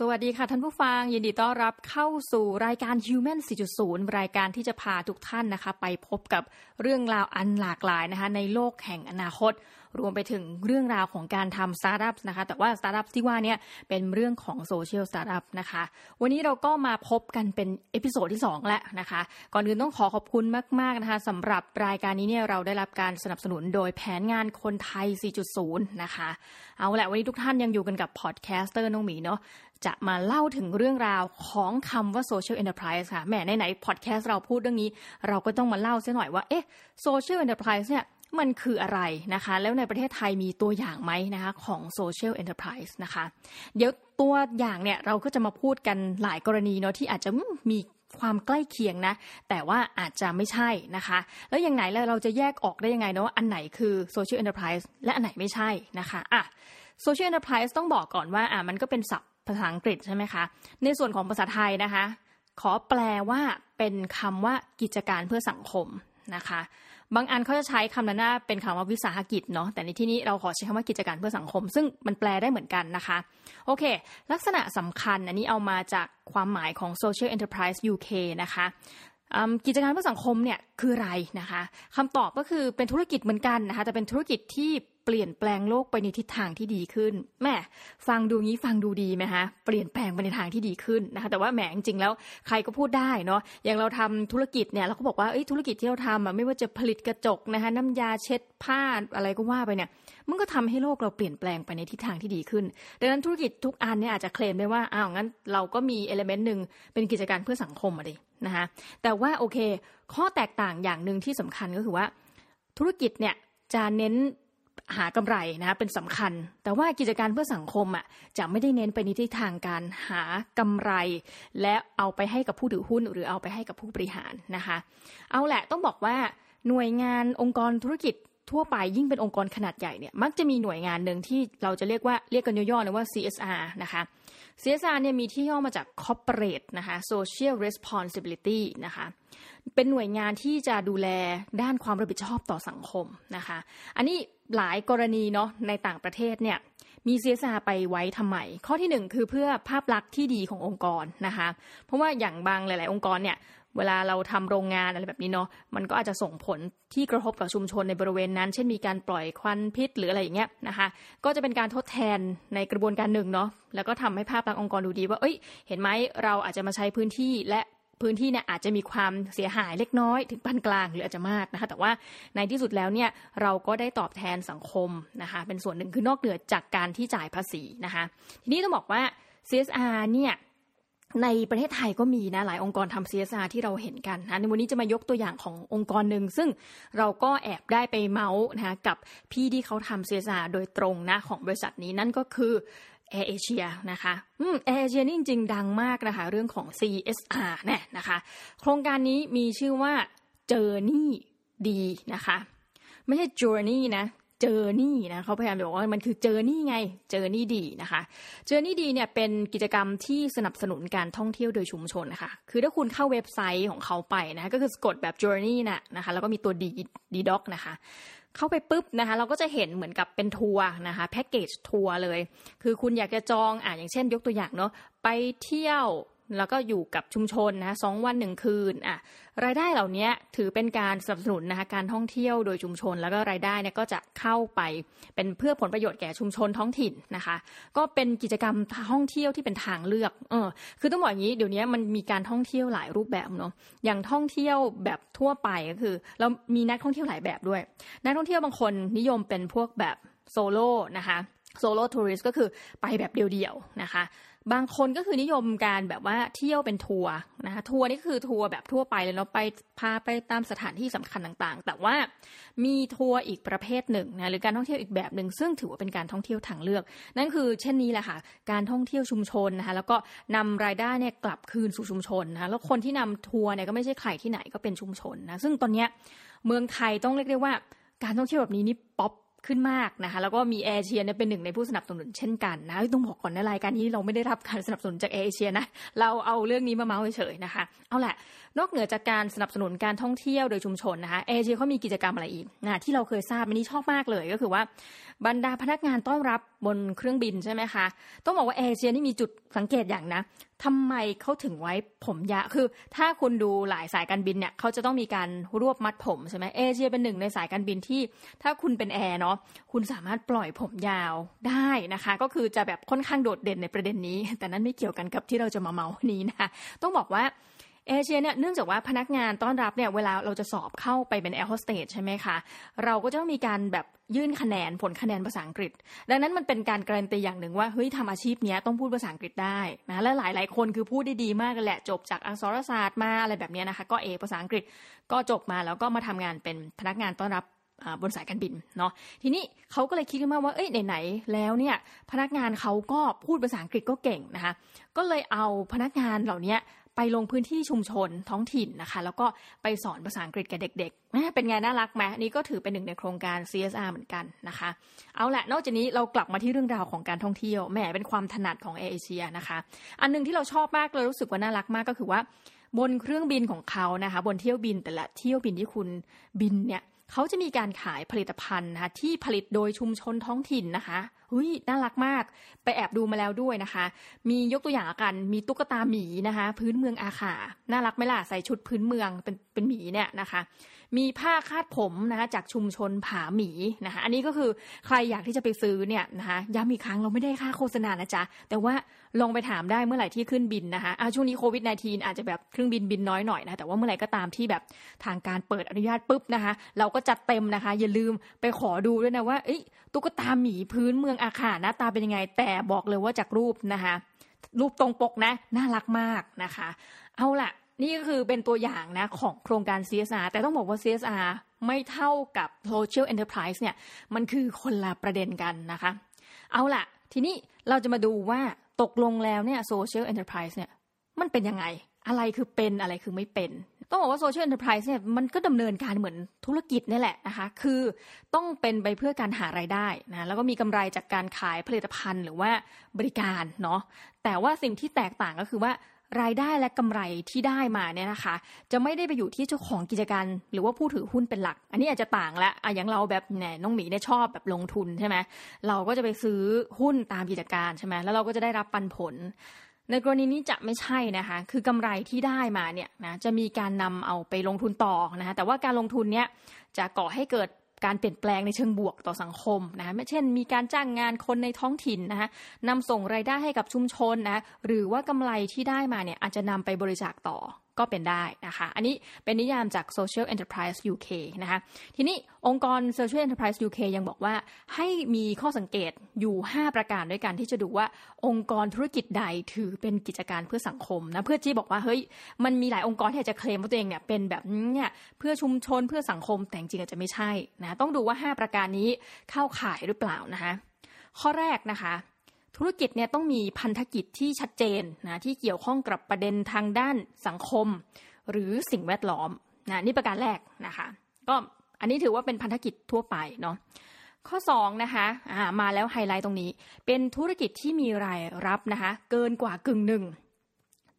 สวัสดีค่ะท่านผู้ฟัง ยินดีต้อนรับเข้าสู่รายการ Human 4.0 รายการที่จะพาทุกท่านนะคะ ไปพบกับเรื่องราวอันหลากหลายนะคะ ในโลกแห่งอนาคต รวมไปถึงเรื่องราวของการทำสตาร์ทอัพนะคะ แต่ว่าสตาร์ทอัพที่ว่าเนี่ยเป็นเรื่องของโซเชียลสตาร์ทอัพนะคะ วันนี้เราก็มาพบกันเป็น episode ที่ 2 แล้วนะคะ ก่อนอื่นต้องขอขอบคุณมาก ๆนะคะสำหรับรายการนี้เนี่ยเราได้รับการสนับสนุนโดยแผนงานคนไทย 4.0 นะคะ เอาละวันนี้ทุกท่านยังอยู่กันกับ podcaster น้องหมีเนาะ จะมาเล่าถึงเรื่องราวของคำว่า social enterprise ค่ะแหมไหนๆพอดแคสต์เราพูดเรื่องนี้ เราก็ต้องมาเล่าซะหน่อยว่าเอ๊ะ social enterprise เนี่ยมันคืออะไรนะคะ แล้วในประเทศไทยมีตัวอย่างไหมนะคะของ social enterprise นะคะ เดี๋ยวตัวอย่างเนี่ยเราก็จะมาพูดกันหลายกรณีเนาะที่อาจจะมีความใกล้เคียงนะ แต่ว่าอาจจะไม่ใช่นะคะ แล้วอย่างไหนแล้วเราจะแยกออกได้ยังไงเนาะอันไหนคือ social enterprise และอันไหนไม่ใช่นะคะอะ social enterprise ต้องบอกก่อนว่าอะมันก็เป็นศัพท์ ภาษาอังกฤษใช่ไหมคะ ในส่วนของภาษาไทยนะคะ ขอแปลว่าเป็นคำว่ากิจการเพื่อสังคมนะคะ บางอันเขาจะใช้คำนั้นเป็นคำว่าวิสาหกิจเนาะแต่ในที่นี้เราขอใช้คำว่ากิจการเพื่อสังคม ซึ่งมันแปลได้เหมือนกันนะคะ โอเค ลักษณะสำคัญอันนี้เอามาจากความหมายของ Social Enterprise UK นะคะกิจการเพื่อสังคมเนี่ยคืออะไรนะคะคำตอบก็คือเป็นธุรกิจเหมือนกันนะคะแต่เป็นธุรกิจที่ เปลี่ยนแปลงโลกไปในทิศทางที่ดีขึ้นแม่ฟังดูงี้ฟังดูดีไหมคะเปลี่ยนแปลงไปในทางที่ดีขึ้นนะคะแต่ว่าแหมจริงแล้วใครก็พูดได้เนาะอย่างเราทำธุรกิจเนี่ยเราก็บอกว่าธุรกิจที่เราทำอะไม่ว่าจะผลิตกระจกนะคะน้ำยาเช็ดผ้าอะไรก็ว่าไปเนี่ยมันก็ทำให้โลกเราเปลี่ยนแปลงไปในทิศทางที่ดีขึ้น ดังนั้นธุรกิจทุกอันเนี่ยอาจจะเคลมได้ว่าอ้าวงั้นเราก็มีเอลเมนต์หนึ่งเป็นกิจการเพื่อสังคมอะดินะคะแต่ว่าโอเค ข้อแตกต่างอย่างหนึ่งที่สำคัญก็คือว่า ธุรกิจเนี่ยจะเน้น หากำไรนะเป็นสำคัญ แต่ว่ากิจการเพื่อสังคมอะจะไม่ได้เน้นไปในทิศทางการหากำไร และเอาไปให้กับผู้ถือหุ้น หรือเอาไปให้กับผู้บริหารนะคะ เอาแหละต้องบอกว่าหน่วยงานองค์กรธุรกิจทั่วไปยิ่งเป็นองค์กรขนาดใหญ่เนี่ยมักจะมีหน่วยงานหนึ่งที่เราจะเรียกว่าเรียกกันย่อๆเลยว่า CSR นะคะ CSR เนี่ยมีที่ย่อมาจาก Corporate นะคะ Social Responsibility นะคะเป็นหน่วยงานที่จะดูแลด้านความรับผิดชอบต่อสังคมนะคะ อันนี้ หลายกรณีเนาะในต่างประเทศเนี่ยมี CSR ไปไว้ทำไม ข้อที่หนึ่งคือเพื่อภาพลักษณ์ที่ดีขององค์กรนะคะ เพราะว่าอย่างบางหลาย ๆ องค์กรเนี่ยเวลาเราทำโรงงานอะไรแบบนี้เนาะมันก็อาจจะส่งผลที่กระทบกับชุมชนในบริเวณนั้น เช่นมีการปล่อยควันพิษหรืออะไรอย่างเงี้ยนะคะก็จะเป็นการทดแทนในกระบวนการหนึ่งเนาะแล้วก็ทำให้ภาพลักษณ์องค์กรดูดีว่าเอ้ยเห็นไหมเราอาจจะมาใช้พื้นที่และ พื้นที่เนี่ยอาจจะมีความเสียหายเล็กน้อยถึงปานกลางหรืออาจจะมากนะคะแต่ว่าในที่สุดแล้วเนี่ยเราก็ได้ตอบแทนสังคมนะคะเป็นส่วนหนึ่งคือนอกเหนือจากการที่จ่ายภาษีนะคะทีนี้ต้องบอกว่า CSR เนี่ยในประเทศไทยก็มีนะหลายองค์กรทำ CSR ที่เราเห็นกันนะในวันนี้จะมายกตัวอย่างขององค์กรหนึ่งซึ่งเราก็แอบได้ไปเมาส์นะคะกับพี่ที่เขาทำ CSR โดยตรงนะของบริษัทนี้นั่นก็คือ แอร์เอเชียนะคะอืมแอร์เอเชียนี่จริง ๆ ดังมากนะคะ เรื่องของ CSR เนี่ยนะคะ โครงการนี้มีชื่อว่า Journey ดีนะคะ ไม่ใช่ Journey นะ journey นะเขาพยายามบอกว่ามันคือ journey ไงJourney D นะคะ Journey D เนี่ยเป็นกิจกรรมที่สนับสนุนการท่องเที่ยวโดยชุมชนนะคะคือถ้าคุณเข้าเว็บไซต์ของเขาไปนะก็คือกดแบบ journey นะนะคะแล้วก็มีตัว D D dog นะคะ เข้าไปปุ๊บนะคะ เราก็จะเห็นเหมือนกับเป็นทัวร์นะคะแพ็กเกจทัวร์เลย คือคุณอยากจะจองอ่าอย่างเช่นยกตัวอย่างเนาะไปเที่ยว แล้วก็อยู่กับชุมชนนะสองวันหนึ่งคืนอะรายได้เหล่านี้ถือเป็นการสนับสนุนนะคะการท่องเที่ยวโดยชุมชน แล้วก็รายได้เนี่ยก็จะเข้าไปเป็นเพื่อผลประโยชน์แก่ชุมชนท้องถิ่นนะคะ ก็เป็นกิจกรรมท่องเที่ยวที่เป็นทางเลือกเออคือต้องบอกอย่างนี้เดี๋ยวนี้มันมีการท่องเที่ยวหลายรูปแบบเนาะอย่างท่องเที่ยวแบบทั่วไปก็คือเรามีนักท่องเที่ยวหลายแบบด้วย นักท่องเที่ยวบางคนนิยมเป็นพวกแบบโซโล่นะคะ solo tourist ก็คือไปแบบเดียวๆนะคะ บางคนก็คือนิยมการแบบว่าเที่ยวเป็นทัวร์นะคะทัวร์นี่คือทัวร์แบบทั่วไปเลยเนาะไปพาไปตามสถานที่สำคัญต่างๆ แต่ว่ามีทัวร์อีกประเภทหนึ่งนะหรือการท่องเที่ยวอีกแบบหนึ่งซึ่งถือว่าเป็นการท่องเที่ยวทางเลือก นั่นคือเช่นนี้แหละค่ะ การท่องเที่ยวชุมชนนะคะแล้วก็นำรายได้เนี่ยกลับคืนสู่ชุมชนนะคะแล้วคนที่นำทัวร์เนี่ยก็ไม่ใช่ใครที่ไหนก็เป็นชุมชนนะซึ่งตอนนี้เมืองไทยต้องเรียกได้ว่าการท่องเที่ยวแบบนี้นี่ป๊อป ขึ้นมากนะคะ แล้วก็มีแอร์เอเชียเนี่ยเป็นหนึ่งในผู้สนับสนุนเช่นกันนะต้องบอกก่อนในรายการนี้เราไม่ได้รับการสนับสนุนจากแอร์เอเชียนะเราเอาเรื่องนี้มาเมาส์เฉยๆนะคะ เอาแหละ นอกเหนือจากการสนับสนุนการท่องเที่ยวโดยชุมชนนะคะแอร์เอเชียเขามีกิจกรรมอะไรอีกนะที่เราเคยทราบอันนี้ชอบมากเลยก็คือว่า บรรดาพนักงานต้อนรับบนเครื่องบินใช่ไหมคะ ต้องบอกว่าแอร์เอเชียนี่มีจุดสังเกตอย่างนะทำไมเขาถึงไว้ผมยาวคือ ถ้าคุณดูหลายสายการบินเนี่ยเขาจะต้องมีการรวบมัดผมใช่ไหมแอร์เอเชียเป็นหนึ่งในสายการบินที่ ถ้าคุณเป็นแอร์เนาะคุณสามารถปล่อยผมยาวได้นะคะ ก็คือจะแบบค่อนข้างโดดเด่นในประเด็นนี้ แต่นั่นไม่เกี่ยวกันกับที่เราจะมาเมาส์วันนี้นะคะต้องบอกว่า เอเชียเนี่ยเนื่องจากว่าพนักงานต้อนรับเนี่ยเวลาเราจะสอบเข้าไปเป็นแอร์โฮสเตสใช่ไหมคะเราก็จะต้องมีการแบบยื่นคะแนนผลคะแนนภาษาอังกฤษ ดังนั้นมันเป็นการการันตีอย่างหนึ่งว่าเฮ้ยทำอาชีพนี้ต้องพูดภาษาอังกฤษได้นะและหลายหลายคนคือพูดได้ดีมากเลยแหละ จบจากอักษรศาสตร์มาอะไรแบบนี้นะคะ ก็เอภาษาอังกฤษก็จบมาแล้วก็มาทำงานเป็นพนักงานต้อนรับบนสายการบินเนาะทีนี้เขาก็เลยคิดขึ้นมาว่าเอ้ยไหนๆแล้วเนี่ยพนักงานเขาก็พูดภาษาอังกฤษก็เก่งนะคะก็เลยเอาพนักงานเหล่านี้ ไปลงพื้นที่ชุมชนท้องถิ่นนะคะ แล้วก็ไปสอนภาษาอังกฤษกับเด็กๆ เป็นไงน่ารักไหมนี่ก็ถือเป็นหนึ่งในโครงการ CSR เหมือนกันนะคะ เอาละนอกจากนี้เรากลับมาที่เรื่องราวของการท่องเที่ยวแหมเป็นความถนัดของเอเชียนะคะ อันนึงที่เราชอบมากเลยรู้สึกว่าน่ารักมากก็คือว่า บนเครื่องบินของเขานะคะ บนเที่ยวบินแต่ละเที่ยวบินที่คุณบินเนี่ยเขาจะมีการขายผลิตภัณฑ์นะคะที่ผลิตโดยชุมชนท้องถิ่นนะคะหุยน่ารักมาก ไปแอบดูมาแล้วด้วยนะคะ มียกตัวอย่างกัน มีตุ๊กตาหมีนะคะ พื้นเมืองอาขาน่ารักไหมล่ะใส่ชุดพื้นเมืองเป็นเป็นหมีเนี่ยนะคะ มีผ้าคาดผมนะคะจากชุมชนผาหมีนะคะ อันนี้ก็คือใครอยากที่จะไปซื้อเนี่ยนะคะย้ำอีกครั้งเราไม่ได้ค่าโฆษณานะจ๊ะแต่ว่าลองไปถามได้เมื่อไหร่ที่ขึ้นบินนะคะอาช่วงนี้โควิด -19 อาจจะแบบเครื่องบินบินน้อยหน่อยนะแต่ว่าเมื่อไหร่ก็ตามที่แบบทางการเปิดอนุญาตปุ๊บนะคะ เราก็จัดเต็มนะคะ อย่าลืมไปขอดูด้วยนะว่าตุ๊กตาหมีพื้นเมืองอาคาหน้าตาเป็นยังไง แต่บอกเลยว่าจากรูปนะคะ รูปตรงปกนะ น่ารักมากนะคะ เอาล่ะ นี่ก็คือเป็นตัวอย่างนะของโครงการ CSR แต่ต้องบอกว่า CSR ไม่เท่ากับ Social Enterprise เนี่ย มันคือคนละประเด็นกันนะคะ เอาล่ะ ทีนี้เราจะมาดูว่าตกลงแล้วเนี่ย Social Enterprise เนี่ย มันเป็นยังไง อะไรคือเป็น อะไรคือไม่เป็น ต้องบอกว่า Social Enterprise เนี่ยมันก็ดำเนินการเหมือนธุรกิจนี่แหละนะคะ คือต้องเป็นไปเพื่อการหารายได้นะแล้วก็มีกำไรจากการขายผลิตภัณฑ์หรือว่าบริการเนาะแต่ว่าสิ่งที่แตกต่างก็คือว่ารายได้และกำไรที่ได้มาเนี่ยนะคะ จะไม่ได้ไปอยู่ที่เจ้าของกิจการหรือว่าผู้ถือหุ้นเป็นหลัก อันนี้อาจจะต่างละอะอย่างเราแบบแหนน้องหมีเนี่ยชอบแบบลงทุนใช่ไหมเราก็จะไปซื้อหุ้นตามกิจการใช่ไหมแล้วเราก็จะได้รับปันผล ในกรณีนี้จะไม่ใช่นะคะ คือกำไรที่ได้มาเนี่ยนะจะมีการนำเอาไปลงทุนต่อนะคะ แต่ว่าการลงทุนเนี้ยจะก่อให้เกิดการเปลี่ยนแปลงในเชิงบวกต่อสังคมนะคะเช่น มีการจ้างงานคนในท้องถิ่นนะคะนำส่งรายได้ให้กับชุมชนนะ หรือว่ากำไรที่ได้มาเนี่ยอาจจะนำไปบริจาคต่อ ก็เป็นได้นะคะ อันนี้เป็นนิยามจาก Social Enterprise UK นะคะ ทีนี้องค์กร Social Enterprise UK ยังบอกว่าให้มีข้อสังเกตอยู่ 5 ประการด้วยกันที่จะดูว่าองค์กรธุรกิจใดถือเป็นกิจการเพื่อสังคมนะเพื่อจี้บอกว่าเฮ้ยมันมีหลายองค์กรที่จะเคลมว่าตัวเองเนี่ยเป็นแบบเนี่ยเพื่อชุมชนเพื่อสังคมแต่จริงอาจจะไม่ใช่นะต้องดูว่า 5 ประการนี้เข้าข่ายหรือเปล่านะคะข้อแรกนะคะ ธุรกิจเนี่ยต้องมีพันธกิจที่ชัดเจนนะที่เกี่ยวข้องกับประเด็นทางด้านสังคม หรือสิ่งแวดล้อมนะนี่ประการแรกนะคะก็อันนี้ถือว่าเป็นพันธกิจทั่วไปเนาะข้อ2นะคะมาแล้วไฮไลท์ตรงนี้ เป็นธุรกิจที่มีรายรับนะคะเกินกว่ากึ่งหนึ่ง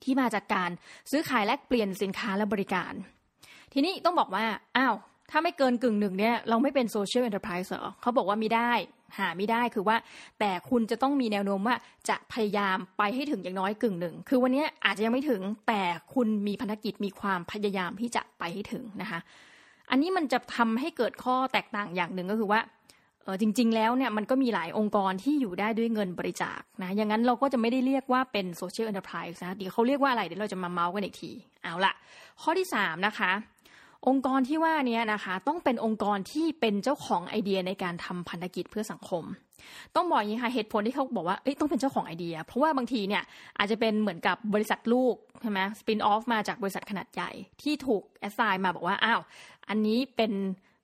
ที่มาจากการซื้อขายแลกเปลี่ยนสินค้าและบริการ ทีนี้ต้องบอกว่าอ้าวถ้าไม่เกินกึ่งหนึ่งเนี่ยเราไม่เป็น social enterprise เหรอเขาบอกว่ามีได้ หามิได้คือว่า แต่คุณจะต้องมีแนวโน้มว่าจะพยายามไปให้ถึงอย่างน้อยกึ่งหนึ่ง คือวันนี้อาจจะยังไม่ถึงแต่คุณมีภารกิจมีความพยายามที่จะไปให้ถึงนะคะ อันนี้มันจะทำให้เกิดข้อแตกต่างอย่างหนึ่งก็คือว่าเออจริง ๆ แล้วเนี่ยมันก็มีหลายองค์กรที่อยู่ได้ด้วยเงินบริจาคนะอย่างนั้นเราก็จะไม่ได้เรียกว่าเป็น social enterprise นะเดี๋ยวเขาเรียกว่าอะไรเดี๋ยวเราจะมาเมาส์กันอีกที เอาละข้อที่ 3 นะคะ องค์กรที่ว่านี้นะคะต้องเป็นองค์กรที่เป็นเจ้าของไอเดียในการทำพันธกิจเพื่อสังคม ต้องบอกอย่างนี้ค่ะเหตุผลที่เขาบอกว่าต้องเป็นเจ้าของไอเดีย เพราะว่าบางทีเนี่ยอาจจะเป็นเหมือนกับบริษัทลูกใช่ไหมสปินออฟมาจากบริษัทขนาดใหญ่ที่ถูกแอสไซน์มาบอกว่าอ้าวอันนี้เป็น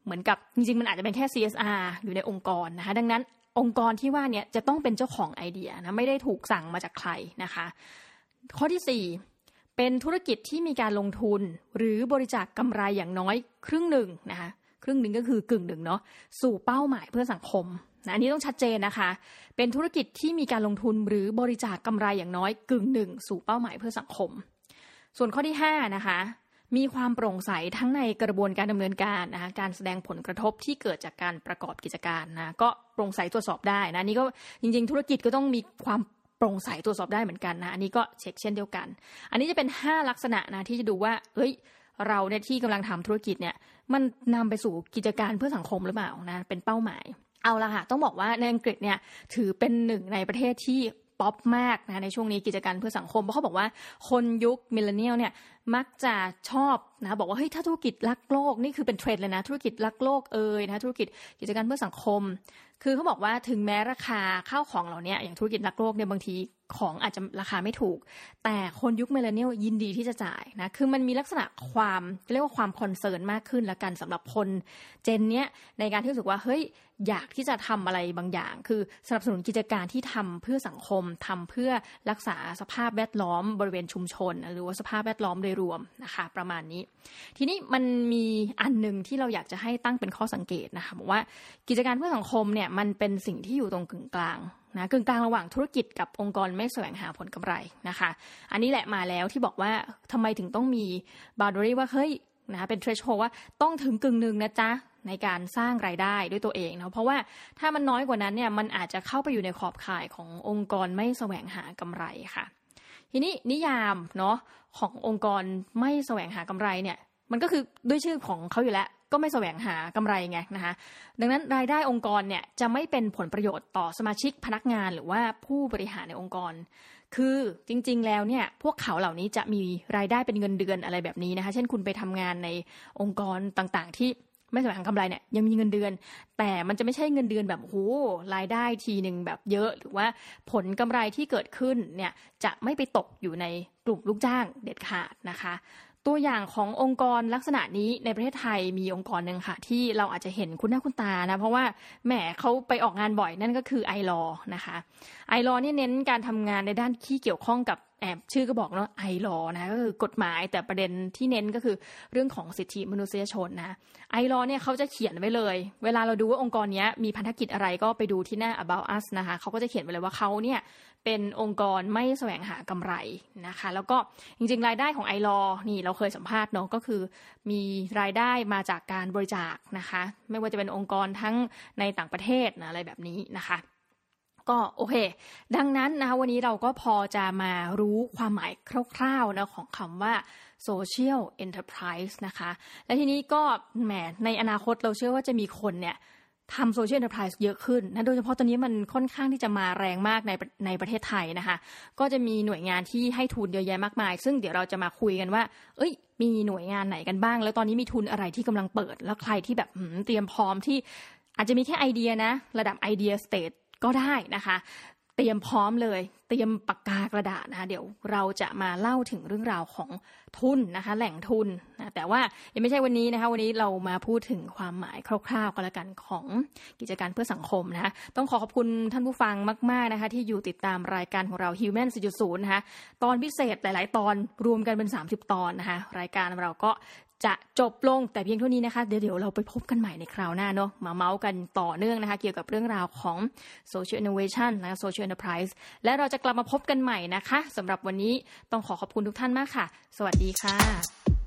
เหมือนกับจริงๆมันอาจจะเป็นแค่ CSR อยู่ในองค์กรนะคะดังนั้นองค์กรที่ว่าเนี่ยจะต้องเป็นเจ้าของไอเดียนะไม่ได้ถูกสั่งมาจากใครนะคะ ข้อที่4 เป็นธุรกิจที่มีการลงทุน หรือบริจาคกกำไรอย่างน้อยครึ่งหนึ่งนะคะครึ่งหนึ่งก็คือกึ่งหนึ่งเนาะสู่เป้าหมายเพื่อสังคมนะอันนี้ต้องชัดเจนนะคะ เป็นธุรกิจที่มีการลงทุนหรือบริจาคกกำไรอย่างน้อยกึ่งหนึ่งสู่เป้าหมายเพื่อสังคม ส่วนข้อที่5นะคะ มีความโปร่งใสทั้งในกระบวนการดำเนินการนะคะ การแสดงผลกระทบที่เกิดจากการประกอบกิจการนะ ก็โปร่งใสตรวจสอบได้นะนี่ก็จริง ๆ ธุรกิจก็ต้องมีความ โปร่งใสตรวจสอบได้เหมือนกันนะ อันนี้ก็เช็คเช่นเดียวกัน อันนี้จะเป็น 5 ลักษณะนะที่จะดูว่า เอ้ย เราเนี่ยที่กำลังทำธุรกิจเนี่ย มันนำไปสู่กิจการเพื่อสังคมหรือเปล่านะ เป็นเป้าหมาย เอาละค่ะ ต้องบอกว่าในอังกฤษเนี่ยถือเป็นหนึ่งในประเทศที่ป๊อปมากนะในช่วงนี้กิจการเพื่อสังคมเพราะเขาบอกว่าคนยุค millennial เนี่ย มักจะชอบนะบอกว่าเฮ้ยถ้าธุรกิจรักโลกนี่คือเป็นเทรนด์เลยนะ ธุรกิจรักโลกเอ่ยนะธุรกิจกิจการเพื่อสังคม คือเขาบอกว่าถึงแม้ราคาข้าวของเหล่านี้อย่างธุรกิจรักโลกเนี่ยบางทีของอาจจะราคาไม่ถูก แต่คนยุค millennial ยินดีที่จะจ่ายนะคือมันมีลักษณะความเรียกว่าความ concern มากขึ้นละกันสำหรับคนเจนเนี้ยในการที่รู้สึกว่าเฮ้ยอยากที่จะทำอะไรบางอย่าง คือสนับสนุนกิจการที่ทำเพื่อสังคมทำเพื่อรักษาสภาพแวดล้อมบริเวณชุมชน หรือว่าสภาพแวดล้อมโดยรวมนะคะประมาณนี้ ทีนี้มันมีอันหนึ่งที่เราอยากจะให้ตั้งเป็นข้อสังเกตนะคะบอกว่ากิจการเพื่อสังคมเนี่ยมันเป็นสิ่งที่อยู่ตรงกึ่งกลางนะกึ่งกลางระหว่างธุรกิจกับองค์กรไม่แสวงหาผลกำไรนะคะ อันนี้แหละมาแล้วที่บอกว่าทำไมถึงต้องมี boundary ว่าเฮ้ยนะเป็น threshold ว่าต้องถึงกึ่งหนึ่งนะจ๊ะในการสร้างรายได้ด้วยตัวเองเนาะเพราะว่าถ้ามันน้อยกว่านั้นเนี่ยมันอาจจะเข้าไปอยู่ในขอบข่ายขององค์กรไม่แสวงหากำไรค่ะ ทีนี้นิยามเนาะขององค์กรไม่แสวงหากำไรเนี่ย มันก็คือด้วยชื่อของเขาอยู่แล้ว ก็ไม่แสวงหากำไรไงนะคะดังนั้นรายได้องค์กรเนี่ยจะไม่เป็นผลประโยชน์ต่อสมาชิกพนักงานหรือว่าผู้บริหารในองค์กร คือจริงๆ แล้วเนี่ยพวกเขาเหล่านี้จะมีรายได้เป็นเงินเดือนอะไรแบบนี้นะคะ เช่นคุณไปทำงานในองค์กรต่างๆที่ ไม่แสวงหากำไรเนี่ยยังมีเงินเดือน แต่มันจะไม่ใช่เงินเดือนแบบโอ้รายได้ทีหนึ่งแบบเยอะ หรือว่าผลกำไรที่เกิดขึ้นเนี่ยจะไม่ไปตกอยู่ในกลุ่มลูกจ้างเด็ดขาดนะคะ ตัวอย่างขององค์กรลักษณะนี้ในประเทศไทยมีองค์กรหนึ่งค่ะ ที่เราอาจจะเห็นคุณหน้าคุณตานะเพราะว่าแหมเขาไปออกงานบ่อยนั่นก็คือไอรอนะคะไอรอนี่เน้นการทำงานในด้านที่เกี่ยวข้องกับแอบชื่อก็บอกเนาะไอรอนะก็คือกฎหมายแต่ประเด็นที่เน้นก็คือเรื่องของสิทธิมนุษยชนนะไอรอเนี่ยเขาจะเขียนไว้เลย เวลาเราดูว่าองค์กรนี้มีพันธกิจอะไรก็ไปดูที่หน้า about us นะคะเขาก็จะเขียนไว้เลยว่าเขาเนี่ยเป็นองค์กรไม่แสวงหากำไรนะคะ แล้วก็จริงๆ รายได้ของไอรอนี่เราเคยสัมภาษณ์เนาะก็คือ มีรายได้มาจากการบริจาคนะคะ ไม่ว่าจะเป็นองค์กรทั้งในต่างประเทศนะอะไรแบบนี้นะคะ ก็โอเค ดังนั้นนะคะวันนี้เราก็พอจะมารู้ความหมายคร่าวๆนะของคำว่า social enterprise นะคะ และทีนี้ก็แหมในอนาคตเราเชื่อว่าจะมีคนเนี่ยทำ social enterprise เยอะขึ้นนะโดยเฉพาะตอนนี้มันค่อนข้างที่จะมาแรงมากในในประเทศไทยนะคะ ก็จะมีหน่วยงานที่ให้ทุนเยอะแยะมากมาย ซึ่งเดี๋ยวเราจะมาคุยกันว่า เอ้ย มีหน่วยงานไหนกันบ้าง แล้วตอนนี้มีทุนอะไรที่กำลังเปิด แล้วใครที่แบบเตรียมพร้อมที่อาจจะมีแค่ไอเดียนะ ระดับไอเดียสเตท ก็ได้นะคะ เตรียมพร้อมเลย เตรียมปากกากระดาษนะคะเดี๋ยวเราจะมาเล่าถึงเรื่องราวของทุนนะคะ แหล่งทุนนะแต่ว่ายังไม่ใช่วันนี้นะคะ วันนี้เรามาพูดถึงความหมายคร่าวๆก็แล้วกันของกิจการเพื่อสังคมนะคะต้องขอขอบคุณท่านผู้ฟังมากๆนะคะ ที่อยู่ติดตามรายการของเรา Human 4.0 นะคะตอนพิเศษหลาย ๆ ตอนรวมกันเป็น 30 ตอนนะคะรายการเราก็ จะจบลงแต่เพียงเท่านี้นะคะ เดี๋ยวเดี๋ยวเราไปพบกันใหม่ในคราวหน้าเนาะมาเมาส์กันต่อเนื่องนะคะ เกี่ยวกับเรื่องราวของ social innovation นะ social enterprise และเราจะกลับมาพบกันใหม่นะคะสำหรับวันนี้ต้องขอขอบคุณทุกท่านมากค่ะ สวัสดีค่ะ